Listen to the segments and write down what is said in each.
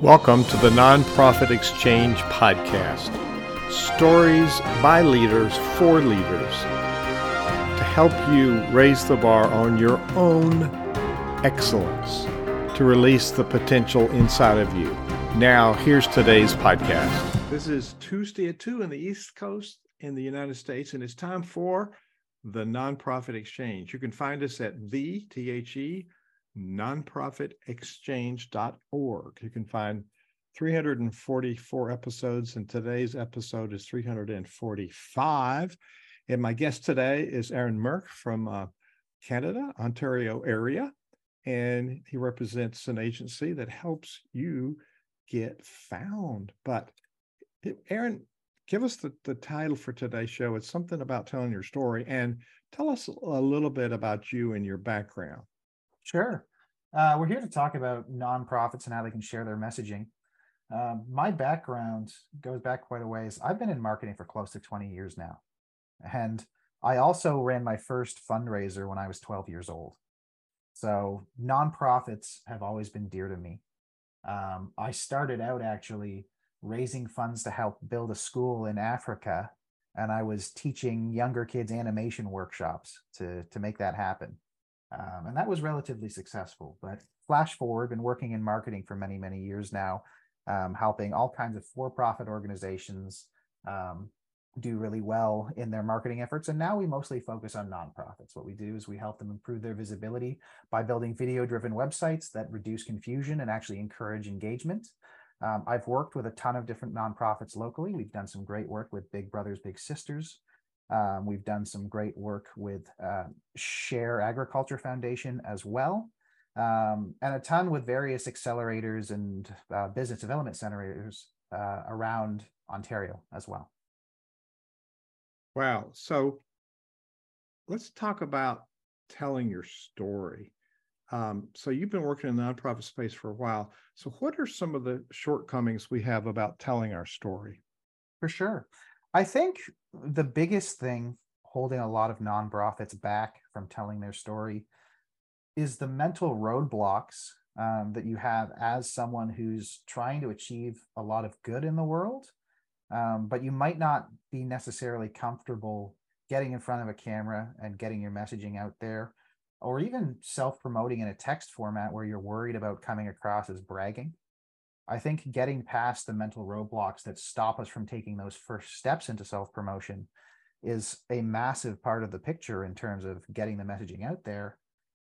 Welcome to the Nonprofit Exchange Podcast. Stories by leaders for leaders to help you raise the bar on your own excellence, to release the potential inside of you. Now, here's today's podcast. This is Tuesday at 2 in the East Coast in the United States, and it's time for the Nonprofit Exchange. You can find us at the, T-H-E, nonprofitexchange.org. You can find 344 episodes, and today's episode is 345. And my guest today is Aron Murch from uh, Canada, Ontario area, and he represents an agency that helps you get found. But Aaron, give us the, the title for today's show. It's something about telling your story and tell us a little bit about you and your background. Sure. Uh, we're here to talk about nonprofits and how they can share their messaging. Uh, my background goes back quite a ways. I've been in marketing for close to 20 years now. And I also ran my first fundraiser when I was 12 years old. So nonprofits have always been dear to me. Um, I started out actually raising funds to help build a school in Africa, and I was teaching younger kids animation workshops to to make that happen. Um, and that was relatively successful. But flash forward, been working in marketing for many, many years now, um, helping all kinds of for profit organizations um, do really well in their marketing efforts. And now we mostly focus on nonprofits. What we do is we help them improve their visibility by building video driven websites that reduce confusion and actually encourage engagement. Um, I've worked with a ton of different nonprofits locally. We've done some great work with Big Brothers Big Sisters, um, we've done some great work with uh, Share Agriculture Foundation as well, um, and a ton with various accelerators and uh, business development centers uh, around Ontario as well. Wow. So let's talk about telling your story. Um, so you've been working in the nonprofit space for a while. So what are some of the shortcomings we have about telling our story? For sure. I think the biggest thing holding a lot of nonprofits back from telling their story is the mental roadblocks um, that you have as someone who's trying to achieve a lot of good in the world, um, but you might not be necessarily comfortable getting in front of a camera and getting your messaging out there, or even self promoting in a text format where you're worried about coming across as bragging. I think getting past the mental roadblocks that stop us from taking those first steps into self promotion is a massive part of the picture in terms of getting the messaging out there.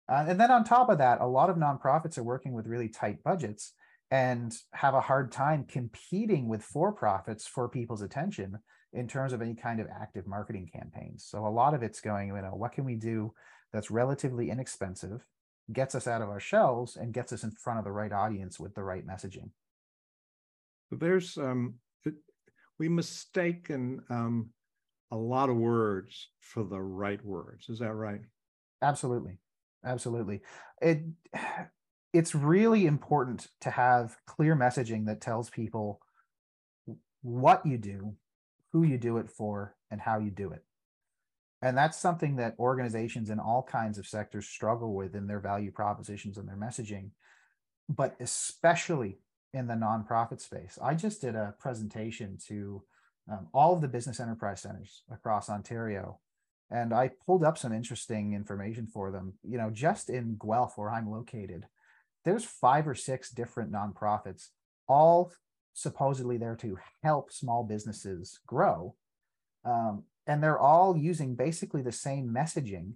Uh, and then on top of that, a lot of nonprofits are working with really tight budgets and have a hard time competing with for profits for people's attention in terms of any kind of active marketing campaigns. So a lot of it's going, you know, what can we do that's relatively inexpensive gets us out of our shells and gets us in front of the right audience with the right messaging. There's um, we mistaken um, a lot of words for the right words. Is that right? Absolutely, absolutely. It it's really important to have clear messaging that tells people what you do, who you do it for, and how you do it. And that's something that organizations in all kinds of sectors struggle with in their value propositions and their messaging, but especially in the nonprofit space. I just did a presentation to um, all of the business enterprise centers across Ontario, and I pulled up some interesting information for them. You know, just in Guelph, where I'm located, there's five or six different nonprofits, all supposedly there to help small businesses grow. Um, and they're all using basically the same messaging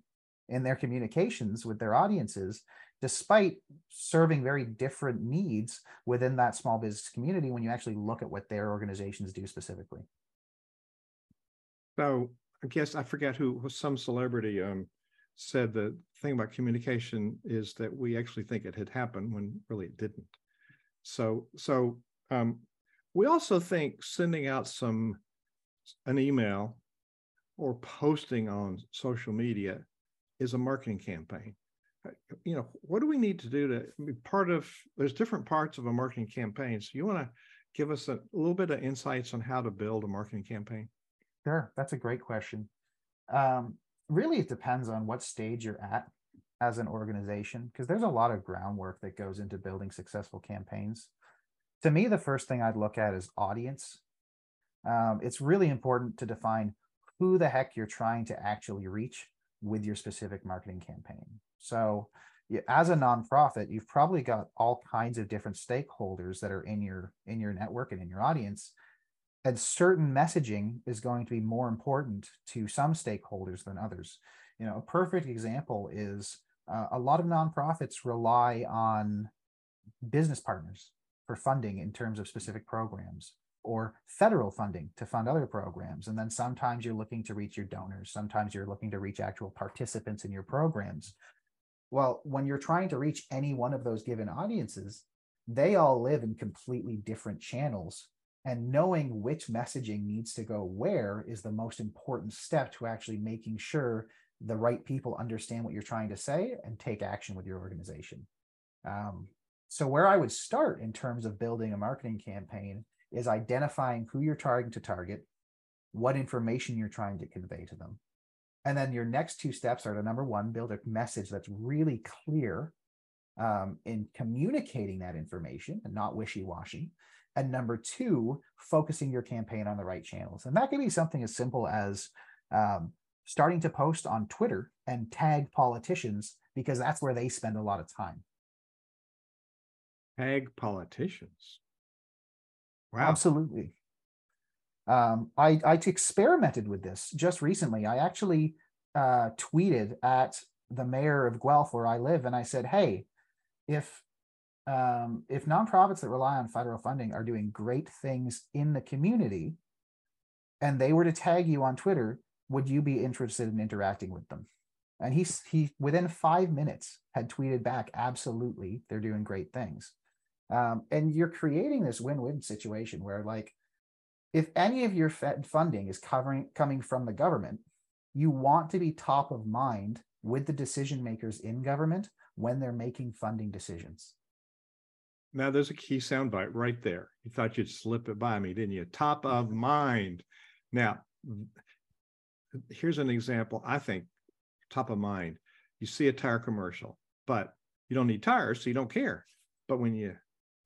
in their communications with their audiences despite serving very different needs within that small business community when you actually look at what their organizations do specifically. So i guess i forget who some celebrity um, said the thing about communication is that we actually think it had happened when really it didn't. So so um, we also think sending out some an email or posting on social media is a marketing campaign. Uh, you know, what do we need to do to be part of? There's different parts of a marketing campaign. So you want to give us a, little bit of insights on how to build a marketing campaign? Sure, that's a great question. Um, really, it depends on what stage you're at as an organization, because there's a lot of groundwork that goes into building successful campaigns. To me, the first thing I'd look at is audience. Um, it's really important to define who the heck you're trying to actually reach with your specific marketing campaign. So, as a nonprofit, you've probably got all kinds of different stakeholders that are in your in your network and in your audience and certain messaging is going to be more important to some stakeholders than others. You know, a perfect example is uh, a lot of nonprofits rely on business partners for funding in terms of specific programs or federal funding to fund other programs. And then sometimes you're looking to reach your donors, sometimes you're looking to reach actual participants in your programs. Well, when you're trying to reach any one of those given audiences, they all live in completely different channels and knowing which messaging needs to go where is the most important step to actually making sure the right people understand what you're trying to say and take action with your organization. Um, so, where I would start in terms of building a marketing campaign is identifying who you're trying to target, what information you're trying to convey to them. And then your next two steps are to number one, build a message that's really clear um, in communicating that information and not wishy washy. And number two, focusing your campaign on the right channels. And that can be something as simple as um, starting to post on Twitter and tag politicians because that's where they spend a lot of time. Tag politicians. Wow. Absolutely. Um, I, I experimented with this just recently. I actually uh, tweeted at the mayor of Guelph, where I live, and I said, "Hey, if um, if nonprofits that rely on federal funding are doing great things in the community and they were to tag you on Twitter, would you be interested in interacting with them? And he, he within five minutes had tweeted back, absolutely, they're doing great things. Um, and you're creating this win-win situation where like, if any of your funding is covering coming from the government, you want to be top of mind with the decision makers in government when they're making funding decisions. Now there's a key soundbite right there. You thought you'd slip it by me, didn't you? Top of mm-hmm. mind. Now, here's an example. I think top of mind. You see a tire commercial, but you don't need tires, so you don't care. But when you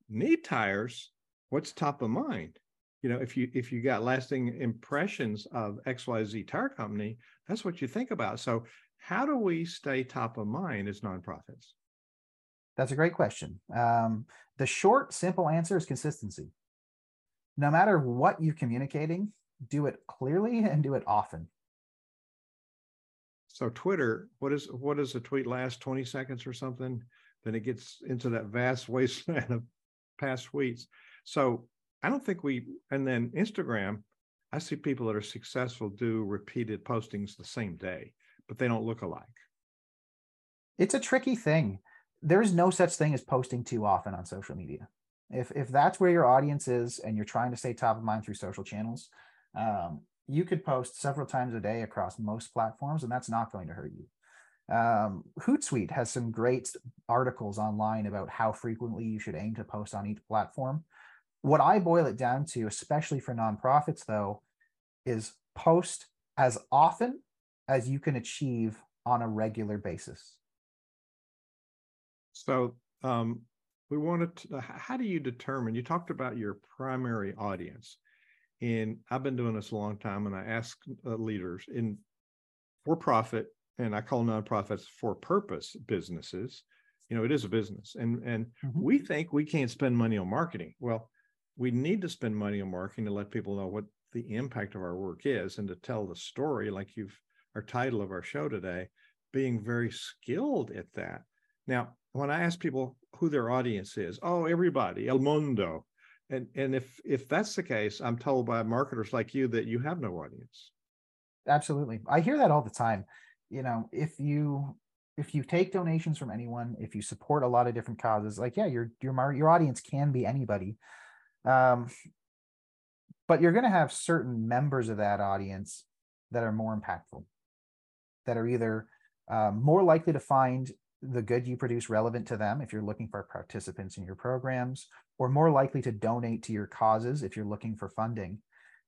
need tires, what's top of mind? You know, if you if you got lasting impressions of XYZ tire company, that's what you think about. So how do we stay top of mind as nonprofits? That's a great question. Um, the short, simple answer is consistency. No matter what you're communicating, do it clearly and do it often. So Twitter, what is what does a tweet last 20 seconds or something? Then it gets into that vast wasteland of past tweets. So I don't think we and then Instagram, I see people that are successful do repeated postings the same day, but they don't look alike. It's a tricky thing there's no such thing as posting too often on social media. If if that's where your audience is and you're trying to stay top of mind through social channels, um, you could post several times a day across most platforms, and that's not going to hurt you. Um, Hootsuite has some great articles online about how frequently you should aim to post on each platform. What I boil it down to, especially for nonprofits, though, is post as often as you can achieve on a regular basis. So um, we wanted to, how do you determine, you talked about your primary audience. And I've been doing this a long time and I ask uh, leaders in for profit and I call nonprofits for purpose businesses. You know, it is a business and, and mm-hmm. we think we can't spend money on marketing. Well, we need to spend money on marketing to let people know what the impact of our work is and to tell the story like you've our title of our show today being very skilled at that now when I ask people who their audience is, oh, everybody, El Mundo. And, and if if that's the case, I'm told by marketers like you that you have no audience. Absolutely. I hear that all the time. You know, if you if you take donations from anyone, if you support a lot of different causes, like yeah, your your your audience can be anybody. Um, but you're going to have certain members of that audience that are more impactful, that are either uh, more likely to find the good you produce relevant to them if you're looking for participants in your programs, or more likely to donate to your causes if you're looking for funding.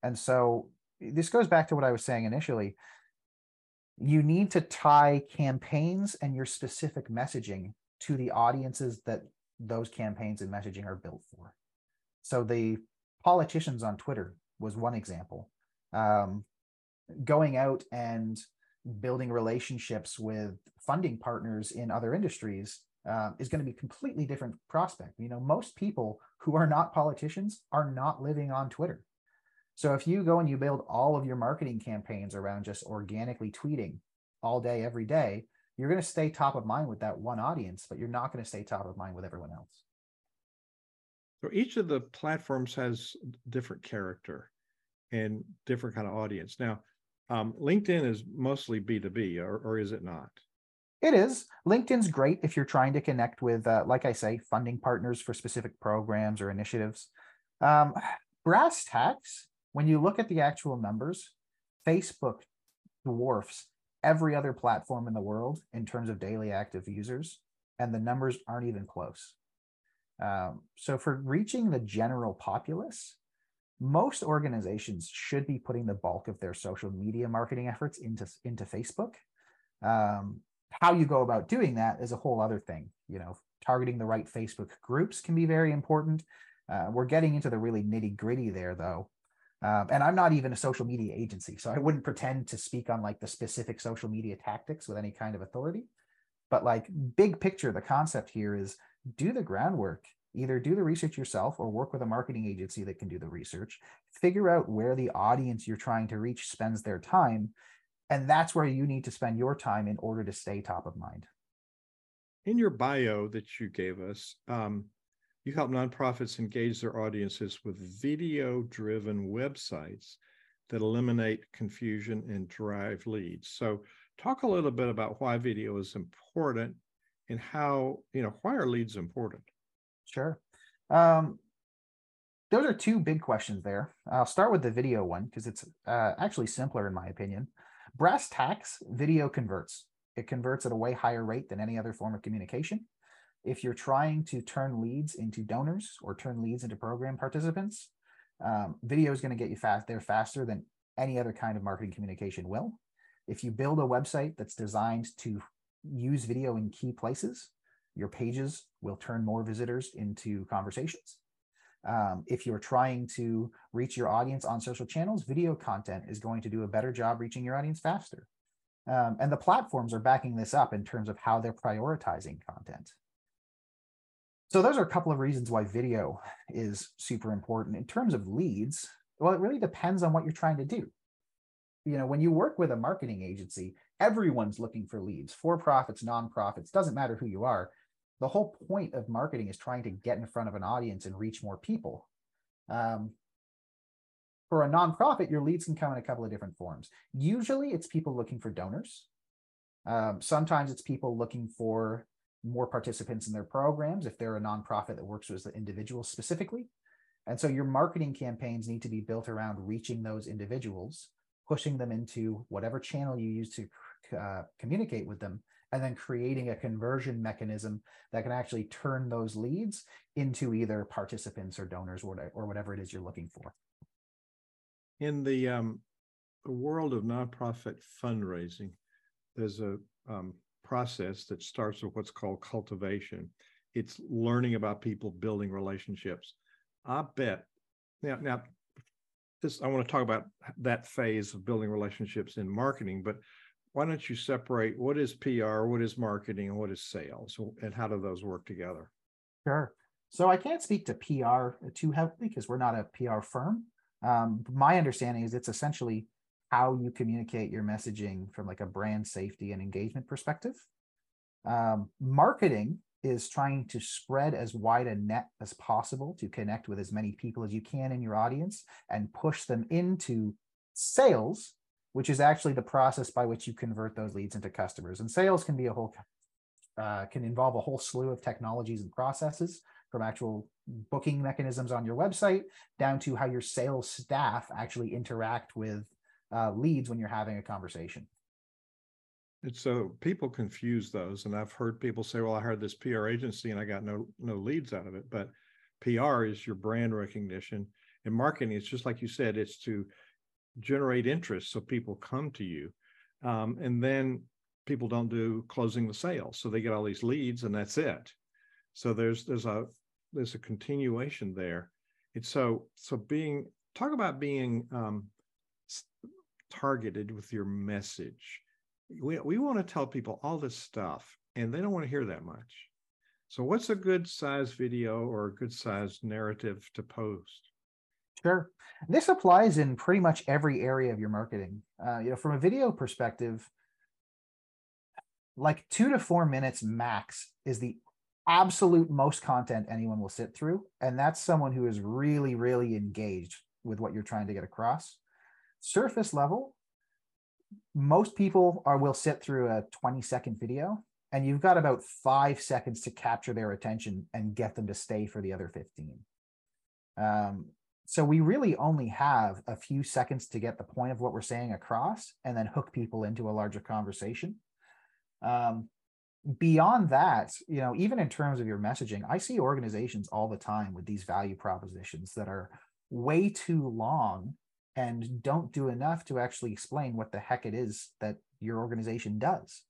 And so this goes back to what I was saying initially. You need to tie campaigns and your specific messaging to the audiences that those campaigns and messaging are built for. So the politicians on Twitter was one example. Um, going out and building relationships with funding partners in other industries uh, is going to be completely different prospect. You know, most people who are not politicians are not living on Twitter. So if you go and you build all of your marketing campaigns around just organically tweeting all day, every day, you're going to stay top of mind with that one audience, but you're not going to stay top of mind with everyone else. So each of the platforms has different character and different kind of audience. Now, um, LinkedIn is mostly B2B, or, or is it not? It is. LinkedIn's great if you're trying to connect with, uh, like I say, funding partners for specific programs or initiatives. Um, brass tacks, when you look at the actual numbers, Facebook dwarfs every other platform in the world in terms of daily active users, and the numbers aren't even close. Um, so, for reaching the general populace, most organizations should be putting the bulk of their social media marketing efforts into, into Facebook. Um, how you go about doing that is a whole other thing. You know, targeting the right Facebook groups can be very important. Uh, we're getting into the really nitty gritty there, though. Um, and I'm not even a social media agency, so I wouldn't pretend to speak on like the specific social media tactics with any kind of authority. But like big picture, the concept here is do the groundwork. Either do the research yourself or work with a marketing agency that can do the research. Figure out where the audience you're trying to reach spends their time. And that's where you need to spend your time in order to stay top of mind. In your bio that you gave us, um, you help nonprofits engage their audiences with video driven websites that eliminate confusion and drive leads. So, talk a little bit about why video is important and how, you know, why are leads important? Sure. Um, those are two big questions there. I'll start with the video one because it's uh, actually simpler in my opinion. Brass tacks, video converts. It converts at a way higher rate than any other form of communication. If you're trying to turn leads into donors or turn leads into program participants, um, video is going to get you fast there faster than any other kind of marketing communication will. If you build a website that's designed to use video in key places, your pages will turn more visitors into conversations. Um, if you're trying to reach your audience on social channels, video content is going to do a better job reaching your audience faster. Um, and the platforms are backing this up in terms of how they're prioritizing content. So those are a couple of reasons why video is super important. In terms of leads, well, it really depends on what you're trying to do. You know, when you work with a marketing agency, everyone's looking for leads, for profits, nonprofits, doesn't matter who you are. The whole point of marketing is trying to get in front of an audience and reach more people. Um, for a nonprofit, your leads can come in a couple of different forms. Usually, it's people looking for donors. Um, sometimes it's people looking for more participants in their programs if they're a nonprofit that works with the individuals specifically. And so your marketing campaigns need to be built around reaching those individuals, pushing them into whatever channel you use to uh, communicate with them, and then creating a conversion mechanism that can actually turn those leads into either participants or donors or, whatever it is you're looking for. In the, um, world of nonprofit fundraising, there's a um, process that starts with what's called cultivation. It's learning about people, building relationships. I bet now, now this I want to talk about that phase of building relationships in marketing, but why don't you separate what is PR, what is marketing, and what is sales, and how do those work together? Sure. So I can't speak to PR too heavily because we're not a PR firm. Um, my understanding is it's essentially how you communicate your messaging from like a brand safety and engagement perspective. Um, marketing is trying to spread as wide a net as possible to connect with as many people as you can in your audience and push them into sales, which is actually the process by which you convert those leads into customers. And sales can be a whole uh, can involve a whole slew of technologies and processes from actual booking mechanisms on your website down to how your sales staff actually interact with uh, leads when you're having a conversation. And so people confuse those, and I've heard people say, "Well, I hired this PR agency, and I got no no leads out of it." But PR is your brand recognition, and marketing is just like you said, it's to generate interest so people come to you, um, and then people don't do closing the sale, so they get all these leads, and that's it. So there's there's a there's a continuation there, It's so so being talk about being um, targeted with your message. We we want to tell people all this stuff, and they don't want to hear that much. So, what's a good size video or a good size narrative to post? Sure. This applies in pretty much every area of your marketing. Uh, you know, from a video perspective, like two to four minutes max is the absolute most content anyone will sit through. And that's someone who is really, really engaged with what you're trying to get across. Surface level, most people are will sit through a 20 second video and you've got about five seconds to capture their attention and get them to stay for the other 15. Um, so we really only have a few seconds to get the point of what we're saying across and then hook people into a larger conversation. Um, beyond that, you know, even in terms of your messaging, I see organizations all the time with these value propositions that are way too long and don't do enough to actually explain what the heck it is that your organization does.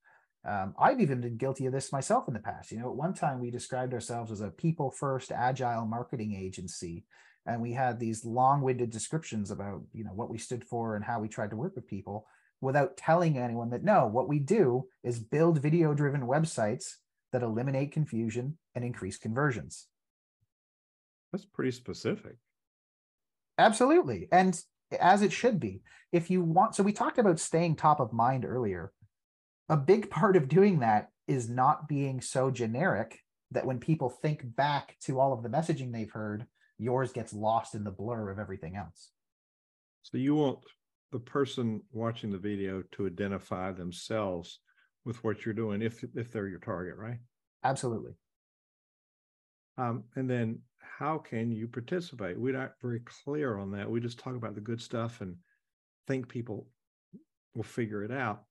Um, I've even been guilty of this myself in the past. You know, at one time we described ourselves as a people first agile marketing agency. And we had these long winded descriptions about, you know, what we stood for and how we tried to work with people without telling anyone that no, what we do is build video driven websites that eliminate confusion and increase conversions. That's pretty specific. Absolutely. And as it should be. If you want, so we talked about staying top of mind earlier. A big part of doing that is not being so generic that when people think back to all of the messaging they've heard, yours gets lost in the blur of everything else. So you want the person watching the video to identify themselves with what you're doing if if they're your target, right? Absolutely. Um, and then how can you participate? We're not very clear on that. We just talk about the good stuff and think people will figure it out.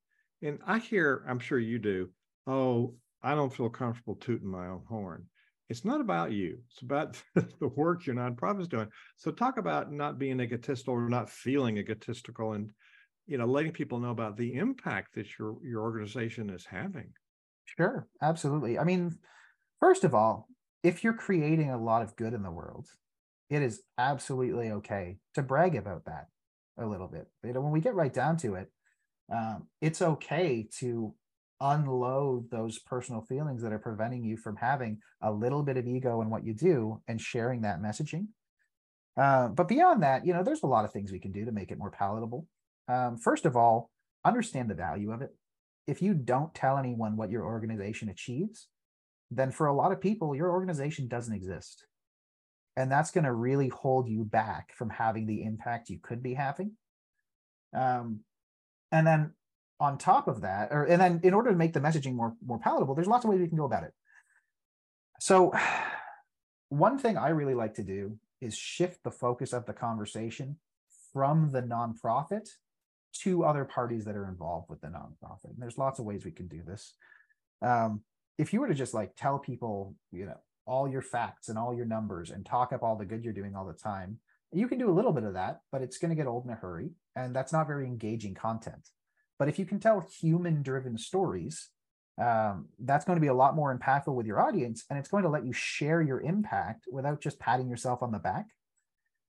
And I hear, I'm sure you do, oh, I don't feel comfortable tooting my own horn. It's not about you. It's about the work your nonprofit is doing. So talk about not being egotistical or not feeling egotistical and you know letting people know about the impact that your your organization is having. Sure, absolutely. I mean, first of all, if you're creating a lot of good in the world, it is absolutely okay to brag about that a little bit. You know, when we get right down to it, um, it's okay to unload those personal feelings that are preventing you from having a little bit of ego in what you do and sharing that messaging. Uh, but beyond that, you know, there's a lot of things we can do to make it more palatable. Um, first of all, understand the value of it. If you don't tell anyone what your organization achieves, then for a lot of people, your organization doesn't exist. And that's going to really hold you back from having the impact you could be having. Um, and then on top of that, or and then in order to make the messaging more more palatable, there's lots of ways we can go about it. So one thing I really like to do is shift the focus of the conversation from the nonprofit to other parties that are involved with the nonprofit. And there's lots of ways we can do this. Um, if you were to just like tell people, you know, all your facts and all your numbers and talk up all the good you're doing all the time, you can do a little bit of that, but it's going to get old in a hurry. And that's not very engaging content. But if you can tell human driven stories, um, that's going to be a lot more impactful with your audience and it's going to let you share your impact without just patting yourself on the back.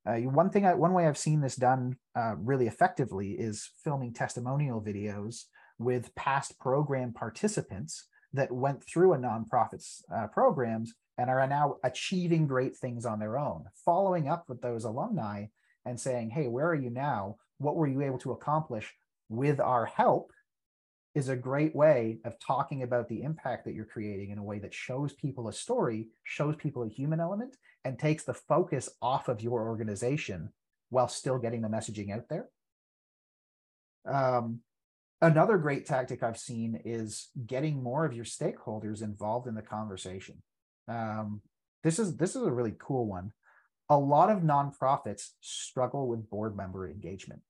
Uh, one thing, I, one way I've seen this done uh, really effectively is filming testimonial videos with past program participants that went through a nonprofit's uh, programs and are now achieving great things on their own. Following up with those alumni and saying, "Hey, where are you now? What were you able to accomplish? with our help is a great way of talking about the impact that you're creating in a way that shows people a story, shows people a human element, and takes the focus off of your organization while still getting the messaging out there. Um, another great tactic I've seen is getting more of your stakeholders involved in the conversation. Um, this is this is a really cool one. A lot of nonprofits struggle with board member engagement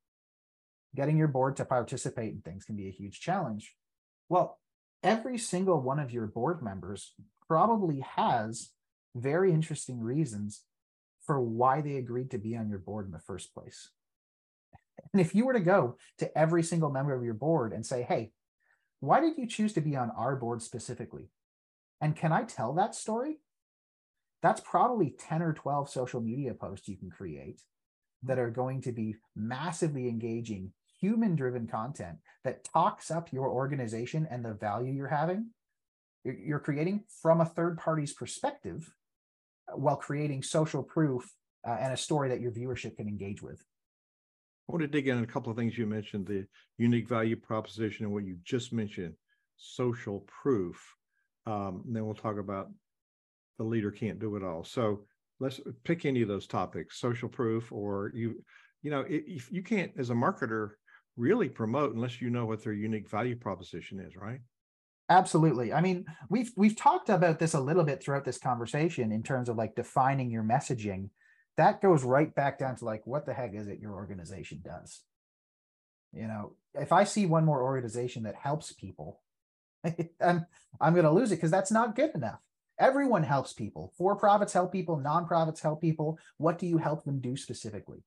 getting your board to participate in things can be a huge challenge. Well, every single one of your board members probably has very interesting reasons for why they agreed to be on your board in the first place. And if you were to go to every single member of your board and say, hey, why did you choose to be on our board specifically? And can I tell that story? that's probably 10 or 12 social media posts you can create that are going to be massively engaging human driven content that talks up your organization and the value you're having you're creating from a third party's perspective uh, while creating social proof uh, and a story that your viewership can engage with want to dig in on a couple of things you mentioned the unique value proposition and what you just mentioned social proof. Um, then we'll talk about the leader can't do it all. So let's pick any of those topics social proof or you you know if you can't as a marketer really promote unless you know what their unique value proposition is right? Absolutely. I mean we've we've talked about this a little bit throughout this conversation in terms of like defining your messaging that goes right back down to like what the heck is it your organization does you know if i see one more organization that helps people i'm i'm going to lose it because that's not good enough Everyone helps people. For profits help people, nonprofits help people. What do you help them do specifically?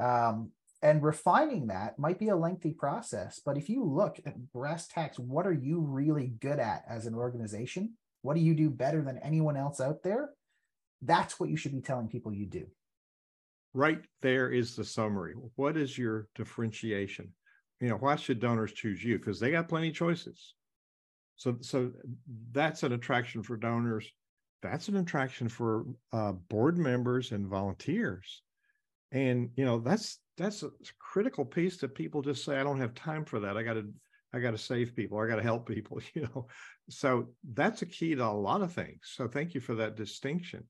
Um, and refining that might be a lengthy process, but if you look at brass tacks, what are you really good at as an organization? What do you do better than anyone else out there? That's what you should be telling people you do. Right there is the summary. What is your differentiation? You know, why should donors choose you? Because they got plenty of choices. So, so that's an attraction for donors. That's an attraction for uh, board members and volunteers. And you know, that's that's a critical piece that people just say, I don't have time for that. I got to I got to save people. I got to help people. You know, so that's a key to a lot of things. So thank you for that distinction.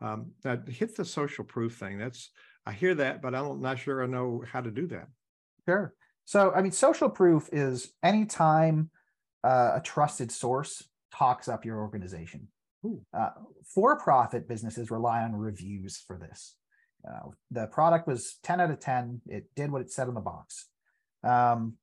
Um, that hit the social proof thing. That's I hear that, but I'm not sure I know how to do that. Sure. So I mean, social proof is anytime uh, a trusted source talks up your organization. Uh, for-profit businesses rely on reviews for this. Uh, the product was 10 out of 10. It did what it said on the box. Um,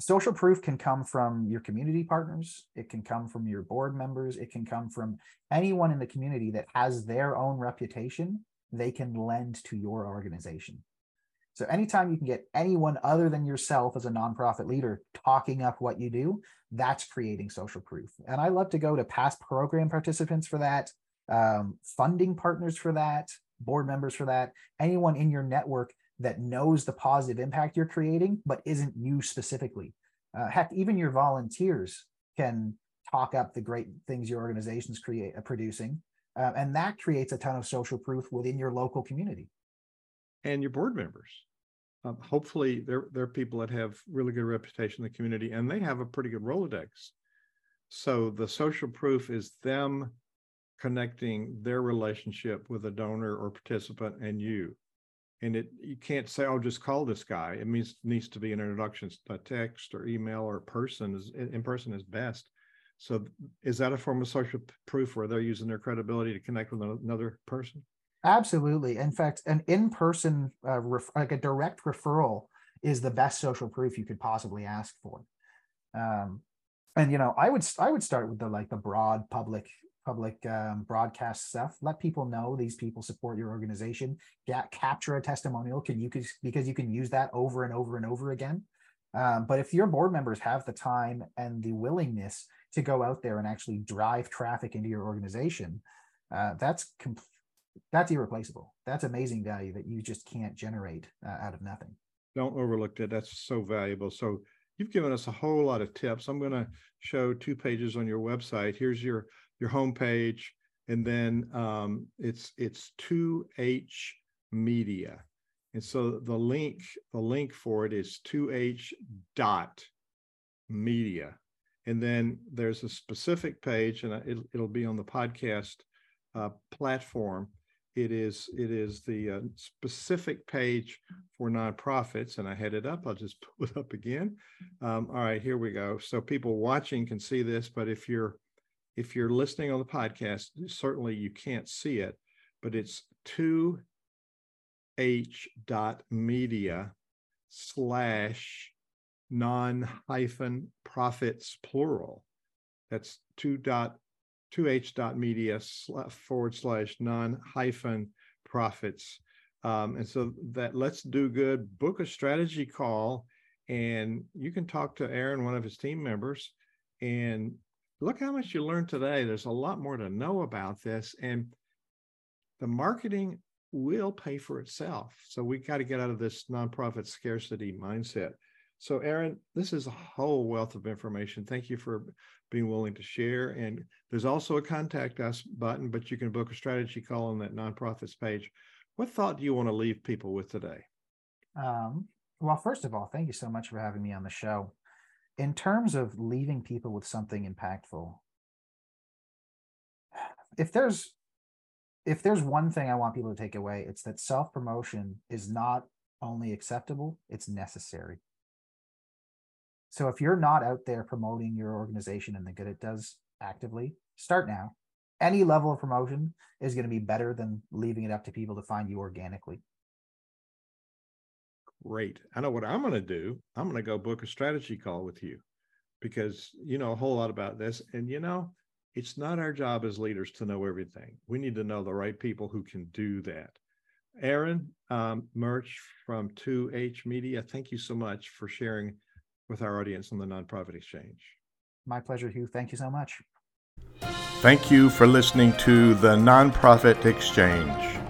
social proof can come from your community partners. It can come from your board members. It can come from anyone in the community that has their own reputation they can lend to your organization. So anytime you can get anyone other than yourself as a nonprofit leader talking up what you do, that's creating social proof. And I love to go to past program participants for that, um, funding partners for that, board members for that, anyone in your network that knows the positive impact you're creating, but isn't you specifically. Uh, heck, even your volunteers can talk up the great things your organization's create uh, producing, uh, and that creates a ton of social proof within your local community. And your board members um, hopefully they're they're people that have really good reputation in the community and they have a pretty good rolodex so the social proof is them connecting their relationship with a donor or participant and you and it you can't say oh just call this guy it means needs to be an introduction a text or email or person is in person is best so is that a form of social proof where they're using their credibility to connect with another person Absolutely. In fact, an in-person, uh, ref- like a direct referral, is the best social proof you could possibly ask for. Um, and you know, I would I would start with the like the broad public public um, broadcast stuff. Let people know these people support your organization. Get capture a testimonial. Can you because you can use that over and over and over again. Um, but if your board members have the time and the willingness to go out there and actually drive traffic into your organization, uh, that's completely that's irreplaceable. That's amazing value that you just can't generate uh, out of nothing. Don't overlook that. That's so valuable. So you've given us a whole lot of tips. I'm going to show two pages on your website. Here's your your homepage, and then um, it's it's 2H Media, and so the link the link for it is 2H dot media, and then there's a specific page, and it, it'll be on the podcast uh, platform. It is it is the uh, specific page for nonprofits and i had it up. I'll just pull it up again. Um, all right here we go. So people watching can see this but if you're if you're listening on the podcast certainly you can't see it but it's 2h dot media slash non hyphen profits plural that's 2 dot 2h.media forward slash non hyphen profits. Um, and so that let's do good, book a strategy call, and you can talk to Aron, one of his team members, and look how much you learned today. There's a lot more to know about this. And the marketing will pay for itself. So we got to get out of this nonprofit scarcity mindset. So, Aron, this is a whole wealth of information. Thank you for being willing to share. And there's also a contact us button, but you can book a strategy call on that nonprofits page. What thought do you want to leave people with today? Um, well, first of all, thank you so much for having me on the show. In terms of leaving people with something impactful, if there's if there's one thing I want people to take away, it's that self promotion is not only acceptable, it's necessary. So if you're not out there promoting your organization and the good it does actively, start now. Any level of promotion is going to be better than leaving it up to people to find you organically. Great. I know what I'm going to do. I'm going to go book a strategy call with you because you know a whole lot about this. And you know, it's not our job as leaders to know everything. We need to know the right people who can do that. Aron um, Murch from 2H Media, thank you so much for sharing with our audience on the Nonprofit Exchange. My pleasure, Hugh. Thank you so much. Thank you for listening to the Nonprofit Exchange.